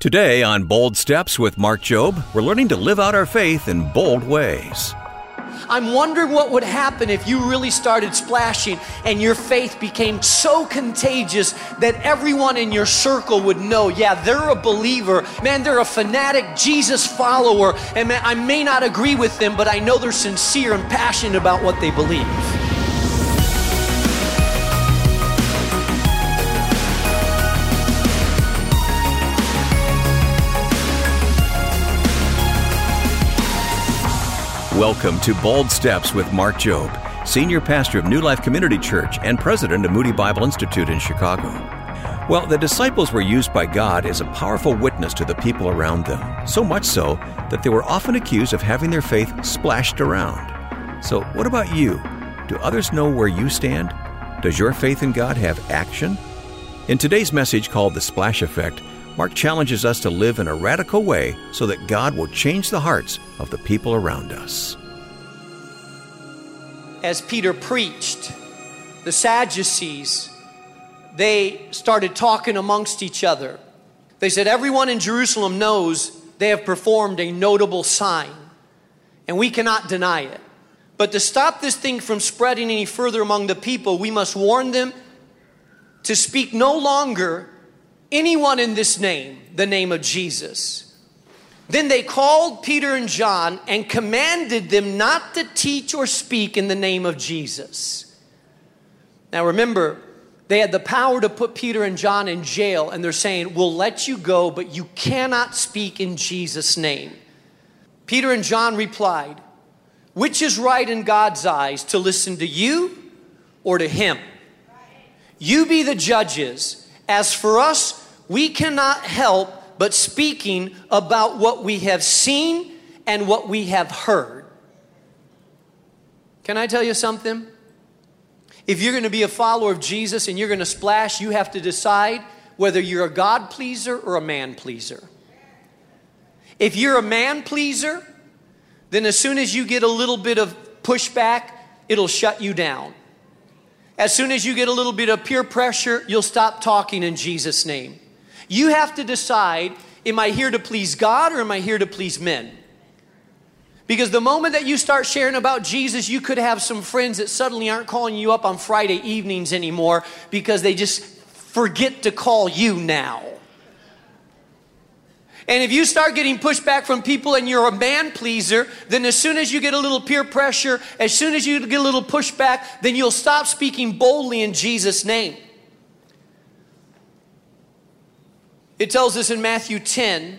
Today on Bold Steps with Mark Jobe, we're learning to live out our faith in bold ways. I'm wondering what would happen if you really started splashing and your faith became so contagious that everyone in your circle would know, yeah, they're a believer. Man, they're a fanatic Jesus follower. And man, I may not agree with them, but I know they're sincere and passionate about what they believe. Welcome to Bold Steps with Mark Jobe, Senior Pastor of New Life Community Church and President of Moody Bible Institute in Chicago. Well, the disciples were used by God as a powerful witness to the people around them, so much so that they were often accused of having their faith splashed around. So, what about you? Do others know where you stand? Does your faith in God have action? In today's message called The Splash Effect, Mark challenges us to live in a radical way so that God will change the hearts of the people around us. As Peter preached, the Sadducees, they started talking amongst each other. They said, Everyone in Jerusalem knows they have performed a notable sign, and we cannot deny it. But to stop this thing from spreading any further among the people, we must warn them to speak no longer anyone in this name, the name of Jesus. Then they called Peter and John and commanded them not to teach or speak in the name of Jesus. Now remember, they had the power to put Peter and John in jail, and they're saying, We'll let you go, but you cannot speak in Jesus' name. Peter and John replied, Which is right in God's eyes, to listen to you or to him? You be the judges. As for us, we cannot help but speaking about what we have seen and what we have heard. Can I tell you something? If you're going to be a follower of Jesus and you're going to splash, you have to decide whether you're a God pleaser or a man pleaser. If you're a man pleaser, then as soon as you get a little bit of pushback, it'll shut you down. As soon as you get a little bit of peer pressure, you'll stop talking in Jesus' name. You have to decide am I here to please God or am I here to please men? Because the moment that you start sharing about Jesus, you could have some friends that suddenly aren't calling you up on Friday evenings anymore because they just forget to call you now. And if you start getting pushback from people and you're a man pleaser, then as soon as you get a little peer pressure, as soon as you get a little pushback, then you'll stop speaking boldly in Jesus' name. It tells us in Matthew 10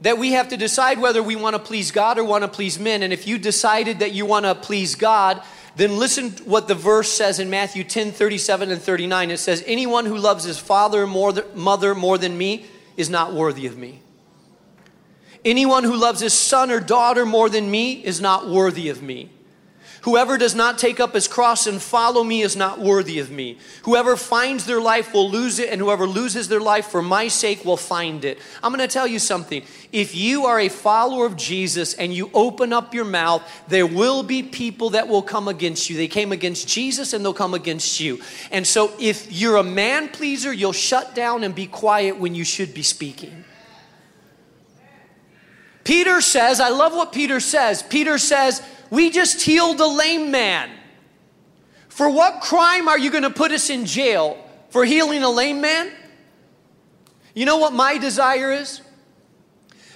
that we have to decide whether we want to please God or want to please men. And if you decided that you want to please God, then listen what the verse says in Matthew 10 37 and 39. It says, Anyone who loves his father or mother more than me is not worthy of me. Anyone who loves his son or daughter more than me is not worthy of me. Whoever does not take up his cross and follow me is not worthy of me. Whoever finds their life will lose it, and whoever loses their life for my sake will find it. I'm going to tell you something. If you are a follower of Jesus and you open up your mouth, there will be people that will come against you. They came against Jesus and they'll come against you. And so if you're a man pleaser, you'll shut down and be quiet when you should be speaking. Peter says, I love what Peter says. Peter says, we just healed a lame man. For what crime are you going to put us in jail? For healing a lame man? You know what my desire is?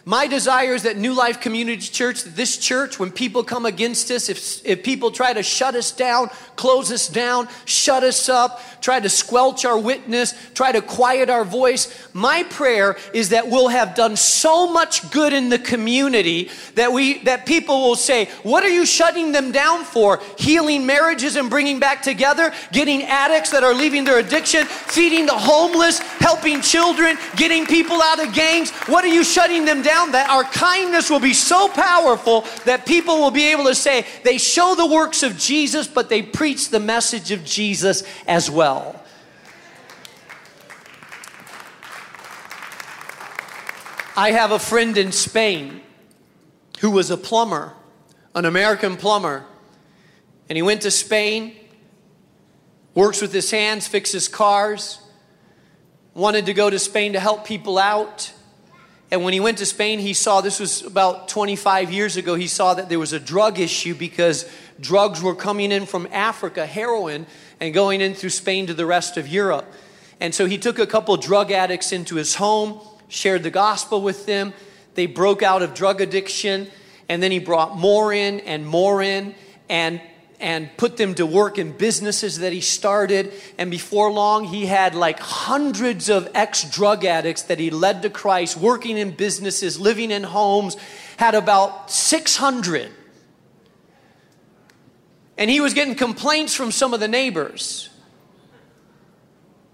My desire is that New Life Community Church, this church, when people come against us, if, if people try to shut us down, close us down, shut us up, try to squelch our witness, try to quiet our voice, my prayer is that we'll have done so much good in the community that we that people will say, "What are you shutting them down for? Healing marriages and bringing back together, getting addicts that are leaving their addiction, feeding the homeless, helping children, getting people out of gangs. What are you shutting them down down that our kindness will be so powerful that people will be able to say they show the works of Jesus, but they preach the message of Jesus as well. I have a friend in Spain who was a plumber, an American plumber, and he went to Spain, works with his hands, fixes cars. wanted to go to Spain to help people out. And when he went to Spain, he saw this was about 25 years ago. He saw that there was a drug issue because drugs were coming in from Africa, heroin, and going in through Spain to the rest of Europe. And so he took a couple drug addicts into his home, shared the gospel with them. They broke out of drug addiction, and then he brought more in and more in. And and put them to work in businesses that he started. And before long, he had like hundreds of ex drug addicts that he led to Christ, working in businesses, living in homes, had about 600. And he was getting complaints from some of the neighbors.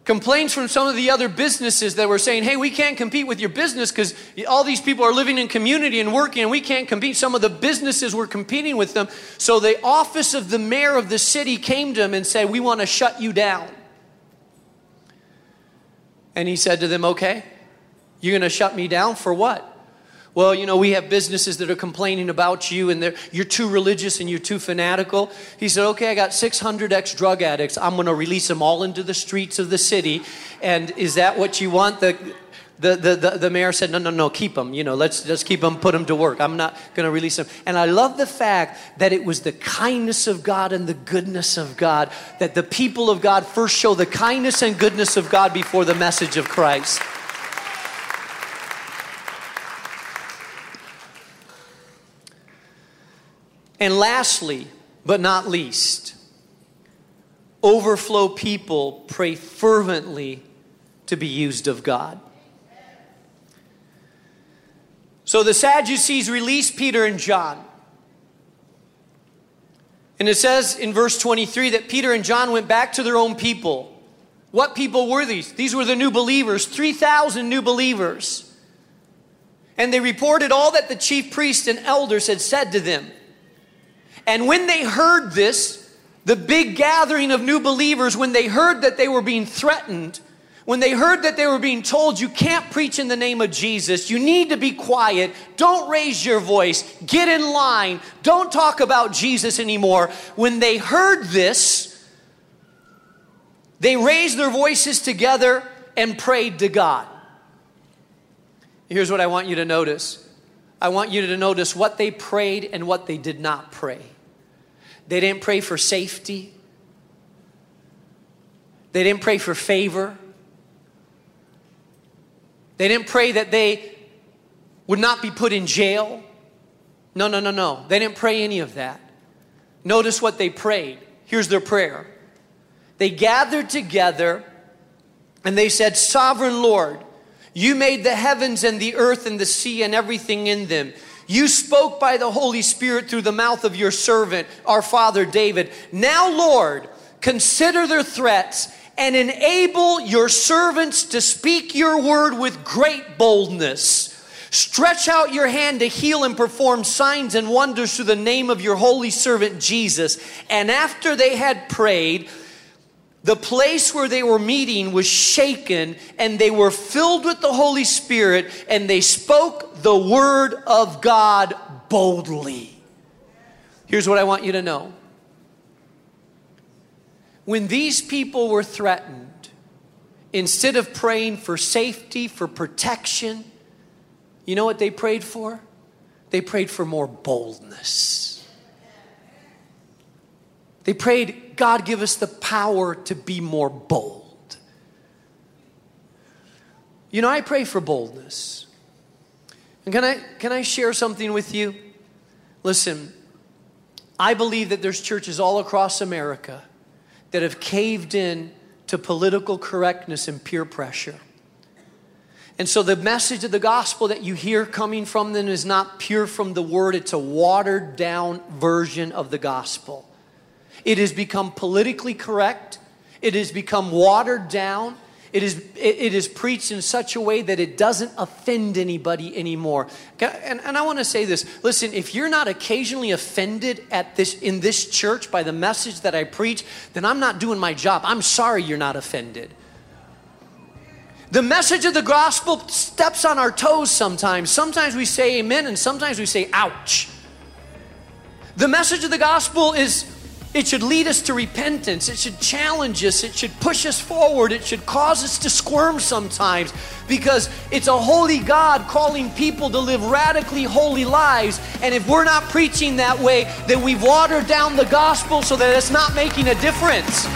Complaints from some of the other businesses that were saying, hey, we can't compete with your business because all these people are living in community and working and we can't compete. Some of the businesses were competing with them. So the office of the mayor of the city came to him and said, we want to shut you down. And he said to them, okay, you're going to shut me down for what? Well, you know, we have businesses that are complaining about you and you're too religious and you're too fanatical. He said, okay, I got 600 ex drug addicts. I'm going to release them all into the streets of the city. And is that what you want? The, the, the, the, the mayor said, no, no, no, keep them. You know, let's just keep them, put them to work. I'm not going to release them. And I love the fact that it was the kindness of God and the goodness of God that the people of God first show the kindness and goodness of God before the message of Christ. And lastly, but not least, overflow people pray fervently to be used of God. So the Sadducees release Peter and John. And it says in verse 23 that Peter and John went back to their own people. What people were these? These were the new believers, 3,000 new believers. And they reported all that the chief priests and elders had said to them. And when they heard this, the big gathering of new believers, when they heard that they were being threatened, when they heard that they were being told, you can't preach in the name of Jesus, you need to be quiet, don't raise your voice, get in line, don't talk about Jesus anymore. When they heard this, they raised their voices together and prayed to God. Here's what I want you to notice I want you to notice what they prayed and what they did not pray. They didn't pray for safety. They didn't pray for favor. They didn't pray that they would not be put in jail. No, no, no, no. They didn't pray any of that. Notice what they prayed. Here's their prayer. They gathered together and they said, Sovereign Lord, you made the heavens and the earth and the sea and everything in them. You spoke by the Holy Spirit through the mouth of your servant, our father David. Now, Lord, consider their threats and enable your servants to speak your word with great boldness. Stretch out your hand to heal and perform signs and wonders through the name of your holy servant Jesus. And after they had prayed, the place where they were meeting was shaken and they were filled with the Holy Spirit and they spoke the word of God boldly. Here's what I want you to know. When these people were threatened, instead of praying for safety, for protection, you know what they prayed for? They prayed for more boldness. They prayed, God, give us the power to be more bold. You know, I pray for boldness. And can I, can I share something with you? Listen, I believe that there's churches all across America that have caved in to political correctness and peer pressure. And so the message of the gospel that you hear coming from them is not pure from the word, it's a watered down version of the gospel. It has become politically correct. It has become watered down. It is, it is preached in such a way that it doesn't offend anybody anymore. And, and I want to say this listen, if you're not occasionally offended at this, in this church by the message that I preach, then I'm not doing my job. I'm sorry you're not offended. The message of the gospel steps on our toes sometimes. Sometimes we say amen, and sometimes we say ouch. The message of the gospel is It should lead us to repentance. It should challenge us. It should push us forward. It should cause us to squirm sometimes because it's a holy God calling people to live radically holy lives. And if we're not preaching that way, then we've watered down the gospel so that it's not making a difference.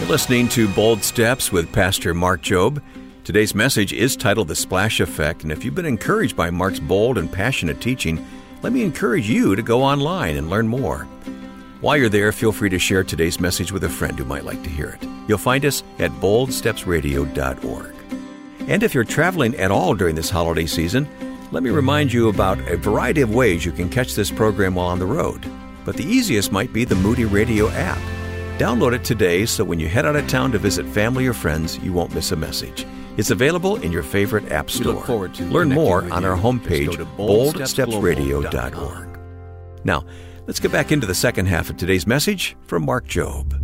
You're listening to Bold Steps with Pastor Mark Jobe. Today's message is titled The Splash Effect, and if you've been encouraged by Mark's bold and passionate teaching, let me encourage you to go online and learn more. While you're there, feel free to share today's message with a friend who might like to hear it. You'll find us at boldstepsradio.org. And if you're traveling at all during this holiday season, let me remind you about a variety of ways you can catch this program while on the road. But the easiest might be the Moody Radio app. Download it today so when you head out of town to visit family or friends, you won't miss a message. It's available in your favorite app store. look forward to Learn more on with our homepage, Just go to boldstepsradio.org. Now, let's get back into the second half of today's message from Mark Jobe.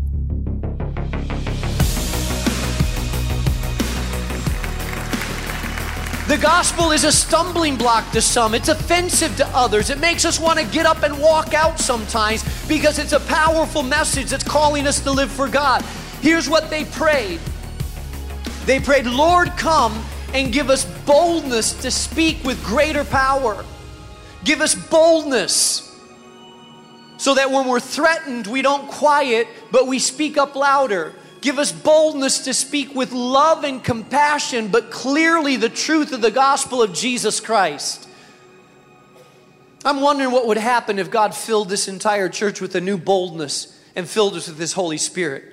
The gospel is a stumbling block to some. It's offensive to others. It makes us want to get up and walk out sometimes because it's a powerful message that's calling us to live for God. Here's what they prayed They prayed, Lord, come and give us boldness to speak with greater power. Give us boldness so that when we're threatened, we don't quiet, but we speak up louder. Give us boldness to speak with love and compassion, but clearly the truth of the gospel of Jesus Christ. I'm wondering what would happen if God filled this entire church with a new boldness and filled us with His Holy Spirit.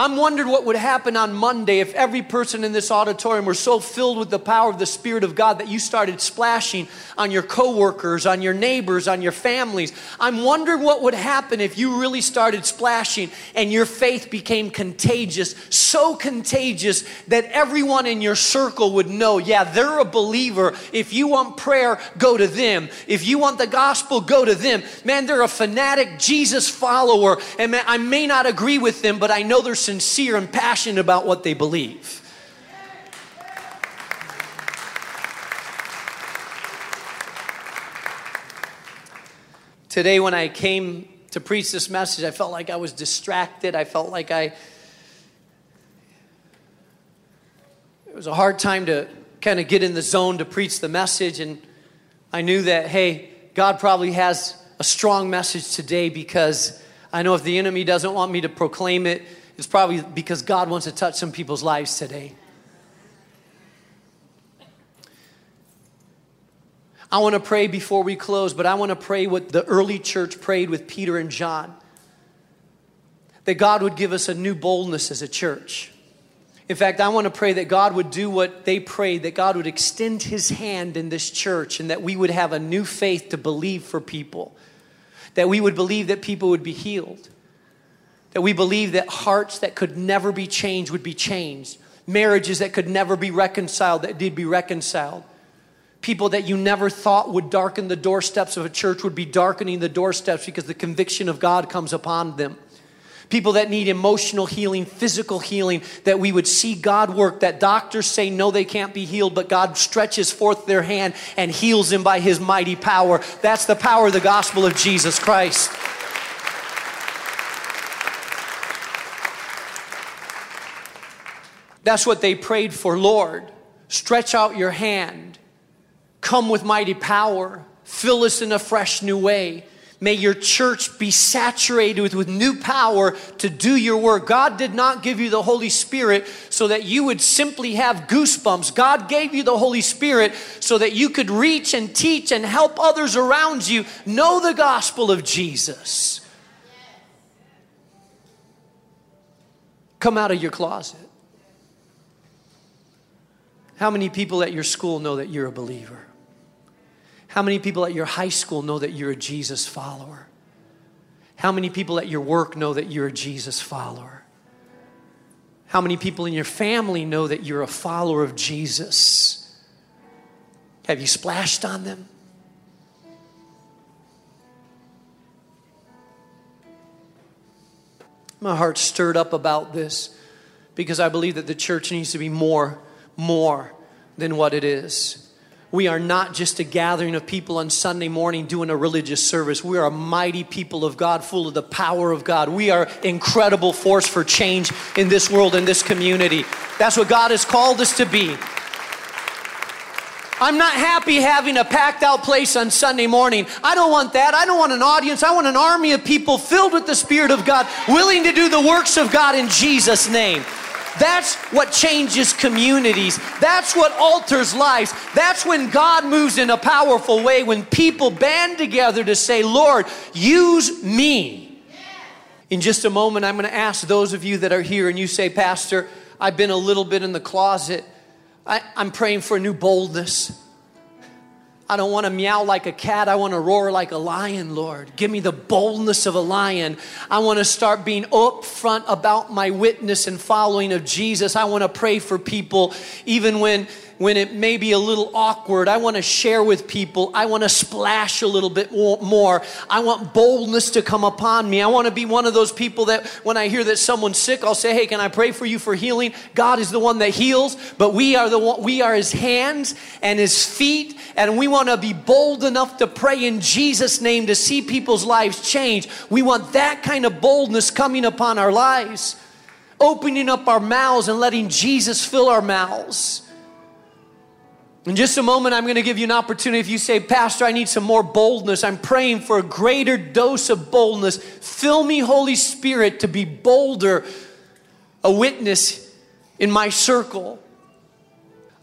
I'm wondering what would happen on Monday if every person in this auditorium were so filled with the power of the Spirit of God that you started splashing on your coworkers, on your neighbors, on your families. I'm wondering what would happen if you really started splashing and your faith became contagious, so contagious that everyone in your circle would know, yeah, they're a believer. If you want prayer, go to them. If you want the gospel, go to them. Man, they're a fanatic Jesus follower. And man, I may not agree with them, but I know they're sincere and passionate about what they believe. Today, when I came to preach this message, I felt like I was distracted. I felt like I. It was a hard time to kind of get in the zone to preach the message, and I knew that, hey, God probably has a strong message today because I know if the enemy doesn't want me to proclaim it, it's probably because God wants to touch some people's lives today. I want to pray before we close, but I want to pray what the early church prayed with Peter and John that God would give us a new boldness as a church. In fact, I want to pray that God would do what they prayed, that God would extend his hand in this church, and that we would have a new faith to believe for people, that we would believe that people would be healed, that we believe that hearts that could never be changed would be changed, marriages that could never be reconciled that did be reconciled. People that you never thought would darken the doorsteps of a church would be darkening the doorsteps because the conviction of God comes upon them. People that need emotional healing, physical healing, that we would see God work, that doctors say no, they can't be healed, but God stretches forth their hand and heals them by his mighty power. That's the power of the gospel of Jesus Christ. That's what they prayed for, Lord. Stretch out your hand. Come with mighty power. Fill us in a fresh new way. May your church be saturated with, with new power to do your work. God did not give you the Holy Spirit so that you would simply have goosebumps. God gave you the Holy Spirit so that you could reach and teach and help others around you know the gospel of Jesus. Come out of your closet. How many people at your school know that you're a believer? How many people at your high school know that you're a Jesus follower? How many people at your work know that you're a Jesus follower? How many people in your family know that you're a follower of Jesus? Have you splashed on them? My heart's stirred up about this because I believe that the church needs to be more, more than what it is. we are not just a gathering of people on Sunday morning doing a religious service. We are a mighty people of God, full of the power of God. We are incredible force for change in this world, in this community. That's what God has called us to be. I'm not happy having a packed out place on Sunday morning. I don't want that. I don't want an audience. I want an army of people filled with the Spirit of God, willing to do the works of God in Jesus' name. That's what changes communities. That's what alters lives. That's when God moves in a powerful way, when people band together to say, Lord, use me. In just a moment, I'm going to ask those of you that are here and you say, Pastor, I've been a little bit in the closet. I, am praying for new boldness. I don't want to meow like a cat. I want to roar like a lion, Lord. Give me the boldness of a lion. I want to start being upfront about my witness and following of Jesus. I want to pray for people even when when it may be a little awkward. I want to share with people. I want to splash a little bit more. I want boldness to come upon me. I want to be one of those people that when I hear that someone's sick, I'll say, "Hey, can I pray for you for healing?" God is the one that heals, but we are the one, we are his hands and his feet, and we want to be bold enough to pray in Jesus name to see people's lives change. We want that kind of boldness coming upon our lives. Opening up our mouths and letting Jesus fill our mouths. In just a moment, I'm going to give you an opportunity. If you say, Pastor, I need some more boldness, I'm praying for a greater dose of boldness. Fill me, Holy Spirit, to be bolder, a witness in my circle.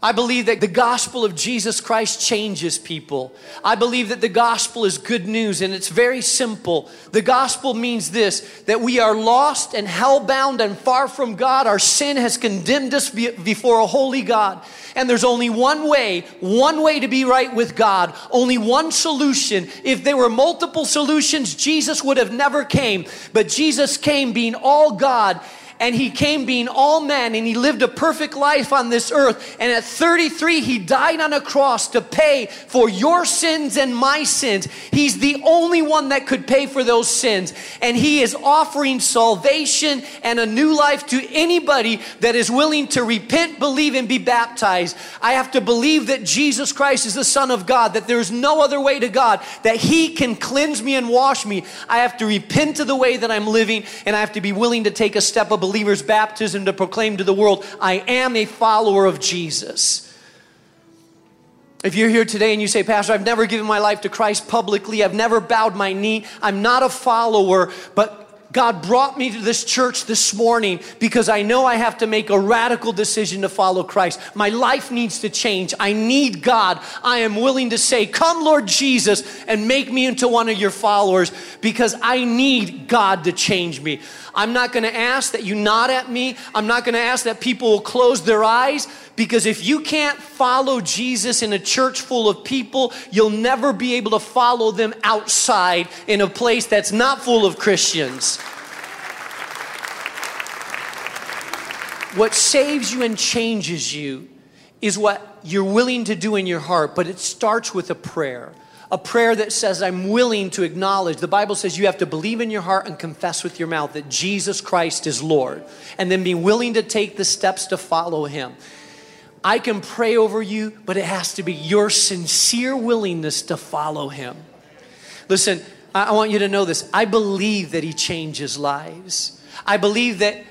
I believe that the gospel of Jesus Christ changes people. I believe that the gospel is good news and it's very simple. The gospel means this that we are lost and hellbound and far from God. Our sin has condemned us before a holy God. And there's only one way, one way to be right with God, only one solution. If there were multiple solutions, Jesus would have never came. But Jesus came being all God and he came being all man and he lived a perfect life on this earth. And at 33, he died on a cross to pay for your sins and my sins. He's the only one that could pay for those sins. And he is offering salvation and a new life to anybody that is willing to repent, believe, and be baptized. I have to believe that Jesus Christ is the Son of God, that there's no other way to God, that he can cleanse me and wash me. I have to repent of the way that I'm living, and I have to be willing to take a step of believer's baptism to proclaim to the world, I am a follower of Jesus. If you're here today and you say, Pastor, I've never given my life to Christ publicly, I've never bowed my knee, I'm not a follower, but God brought me to this church this morning because I know I have to make a radical decision to follow Christ. My life needs to change. I need God. I am willing to say, Come, Lord Jesus, and make me into one of your followers because I need God to change me. I'm not going to ask that you nod at me. I'm not going to ask that people will close their eyes because if you can't follow Jesus in a church full of people, you'll never be able to follow them outside in a place that's not full of Christians. What saves you and changes you is what you're willing to do in your heart, but it starts with a prayer a prayer that says, I'm willing to acknowledge. The Bible says you have to believe in your heart and confess with your mouth that Jesus Christ is Lord, and then be willing to take the steps to follow Him. I can pray over you, but it has to be your sincere willingness to follow Him. Listen, I want you to know this. I believe that He changes lives. I believe that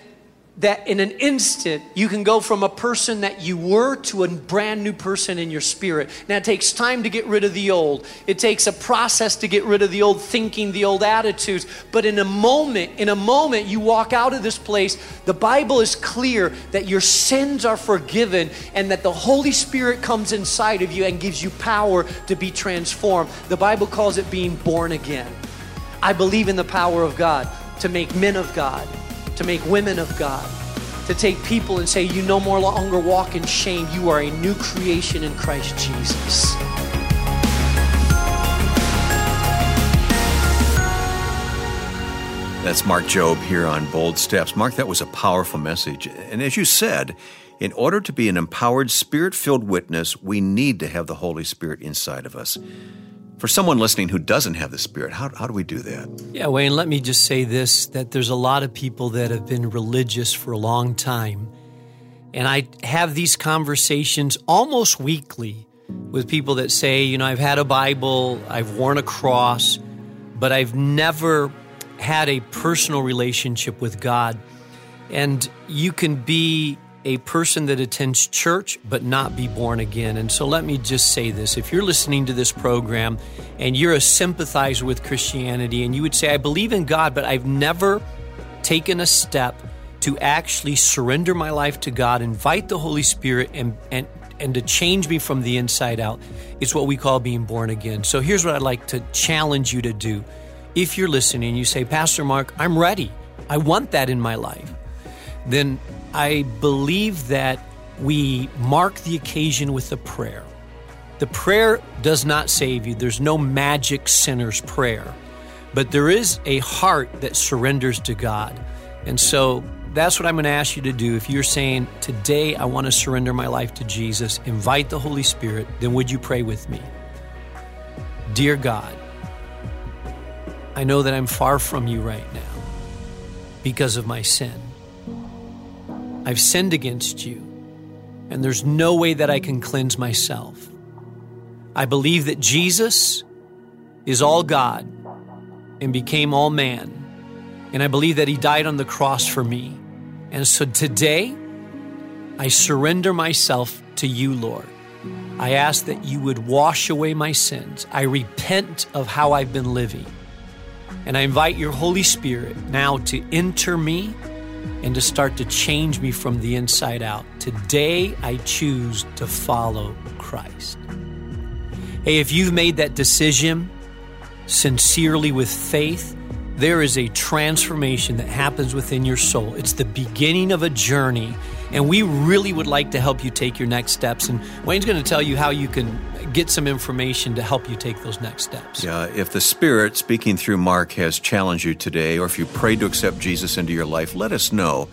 that in an instant you can go from a person that you were to a brand new person in your spirit. Now it takes time to get rid of the old. It takes a process to get rid of the old thinking, the old attitudes. But in a moment, in a moment you walk out of this place, the Bible is clear that your sins are forgiven and that the Holy Spirit comes inside of you and gives you power to be transformed. The Bible calls it being born again. I believe in the power of God to make men of God to make women of God, to take people and say, You no more longer walk in shame. You are a new creation in Christ Jesus. That's Mark Jobe here on Bold Steps. Mark, that was a powerful message. And as you said, in order to be an empowered, spirit filled witness, we need to have the Holy Spirit inside of us. For someone listening who doesn't have the Spirit, how, how do we do that? Yeah, Wayne, let me just say this that there's a lot of people that have been religious for a long time. And I have these conversations almost weekly with people that say, you know, I've had a Bible, I've worn a cross, but I've never had a personal relationship with God. And you can be a person that attends church but not be born again. And so let me just say this if you're listening to this program and you're a sympathizer with Christianity and you would say, I believe in God, but I've never taken a step to actually surrender my life to God, invite the Holy Spirit, and, and, and to change me from the inside out, it's what we call being born again. So here's what I'd like to challenge you to do. If you're listening, you say, Pastor Mark, I'm ready. I want that in my life. Then I believe that we mark the occasion with a prayer. The prayer does not save you, there's no magic sinner's prayer, but there is a heart that surrenders to God. And so that's what I'm going to ask you to do. If you're saying, Today I want to surrender my life to Jesus, invite the Holy Spirit, then would you pray with me? Dear God, I know that I'm far from you right now because of my sin. I've sinned against you, and there's no way that I can cleanse myself. I believe that Jesus is all God and became all man, and I believe that he died on the cross for me. And so today, I surrender myself to you, Lord. I ask that you would wash away my sins. I repent of how I've been living. And I invite your Holy Spirit now to enter me and to start to change me from the inside out. Today, I choose to follow Christ. Hey, if you've made that decision sincerely with faith, there is a transformation that happens within your soul. It's the beginning of a journey, and we really would like to help you take your next steps. And Wayne's going to tell you how you can get some information to help you take those next steps. Yeah, if the Spirit speaking through Mark has challenged you today, or if you prayed to accept Jesus into your life, let us know.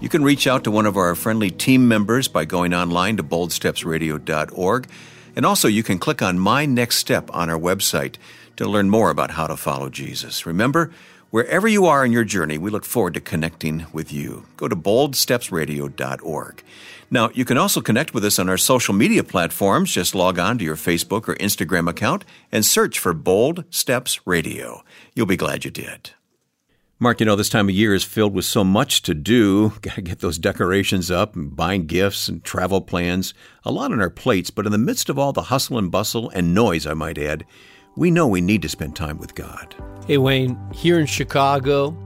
You can reach out to one of our friendly team members by going online to boldstepsradio.org. And also, you can click on My Next Step on our website to learn more about how to follow Jesus. Remember, wherever you are in your journey, we look forward to connecting with you. Go to boldstepsradio.org. Now, you can also connect with us on our social media platforms. Just log on to your Facebook or Instagram account and search for Bold Steps Radio. You'll be glad you did. Mark, you know, this time of year is filled with so much to do. Got to get those decorations up and buying gifts and travel plans. A lot on our plates, but in the midst of all the hustle and bustle and noise, I might add, we know we need to spend time with God. Hey, Wayne, here in Chicago,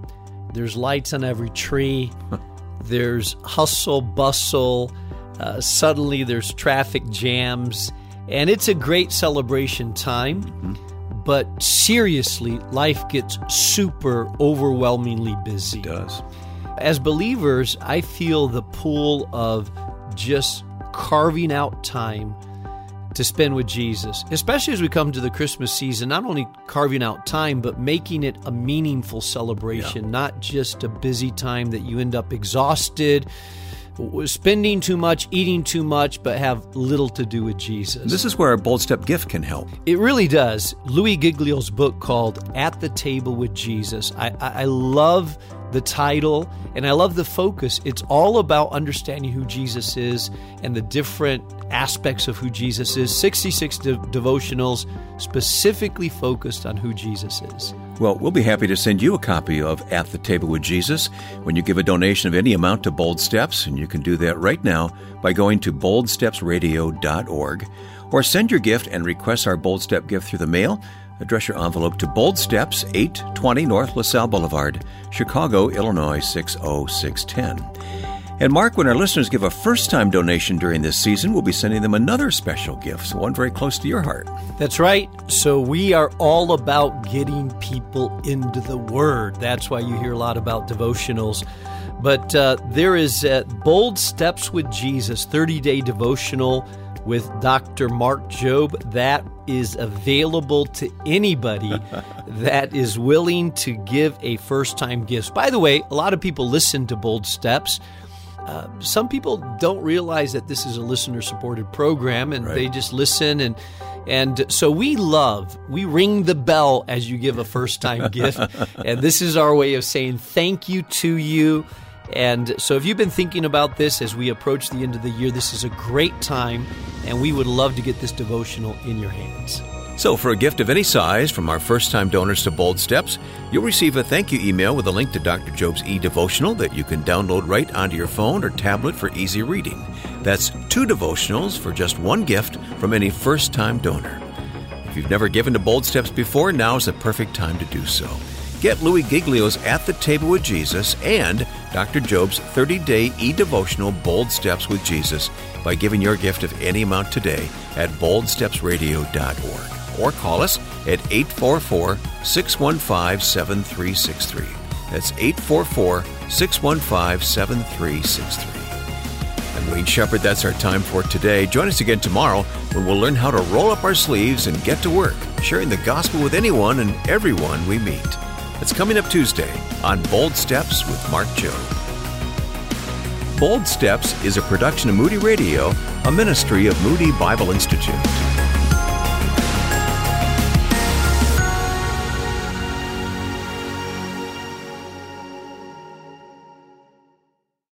there's lights on every tree, there's hustle, bustle, uh, suddenly there's traffic jams, and it's a great celebration time. Mm-hmm. But seriously, life gets super overwhelmingly busy. It does. As believers, I feel the pull of just carving out time to spend with Jesus, especially as we come to the Christmas season, not only carving out time, but making it a meaningful celebration, yeah. not just a busy time that you end up exhausted, spending too much, eating too much, but have little to do with Jesus. This is where a bold step gift can help. It really does. Louis Giglio's book called At the Table with Jesus. I, I love the title and I love the focus. It's all about understanding who Jesus is and the different aspects of who Jesus is. 66 de- devotionals specifically focused on who Jesus is. Well, we'll be happy to send you a copy of At the Table with Jesus when you give a donation of any amount to Bold Steps, and you can do that right now by going to boldstepsradio.org or send your gift and request our Bold Step gift through the mail. Address your envelope to Bold Steps, 820 North LaSalle Boulevard, Chicago, Illinois 60610. And Mark, when our listeners give a first time donation during this season, we'll be sending them another special gift, one very close to your heart. That's right. So we are all about getting people into the Word. That's why you hear a lot about devotionals. But uh, there is uh, Bold Steps with Jesus 30 day devotional with Dr. Mark Jobe. That is available to anybody that is willing to give a first time gift. By the way, a lot of people listen to Bold Steps. Uh, some people don't realize that this is a listener supported program and right. they just listen and and so we love we ring the bell as you give a first time gift and this is our way of saying thank you to you And so, if you've been thinking about this as we approach the end of the year, this is a great time, and we would love to get this devotional in your hands. So, for a gift of any size from our first time donors to Bold Steps, you'll receive a thank you email with a link to Dr. Jobe's e devotional that you can download right onto your phone or tablet for easy reading. That's two devotionals for just one gift from any first time donor. If you've never given to Bold Steps before, now is the perfect time to do so. Get Louis Giglio's At the Table with Jesus and Dr. Jobe's 30 day e devotional Bold Steps with Jesus by giving your gift of any amount today at boldstepsradio.org or call us at 844 615 7363. That's 844 615 7363. I'm Wayne Shepherd. That's our time for today. Join us again tomorrow when we'll learn how to roll up our sleeves and get to work, sharing the gospel with anyone and everyone we meet. It's coming up Tuesday on Bold Steps with Mark Jobe. Bold Steps is a production of Moody Radio, a ministry of Moody Bible Institute.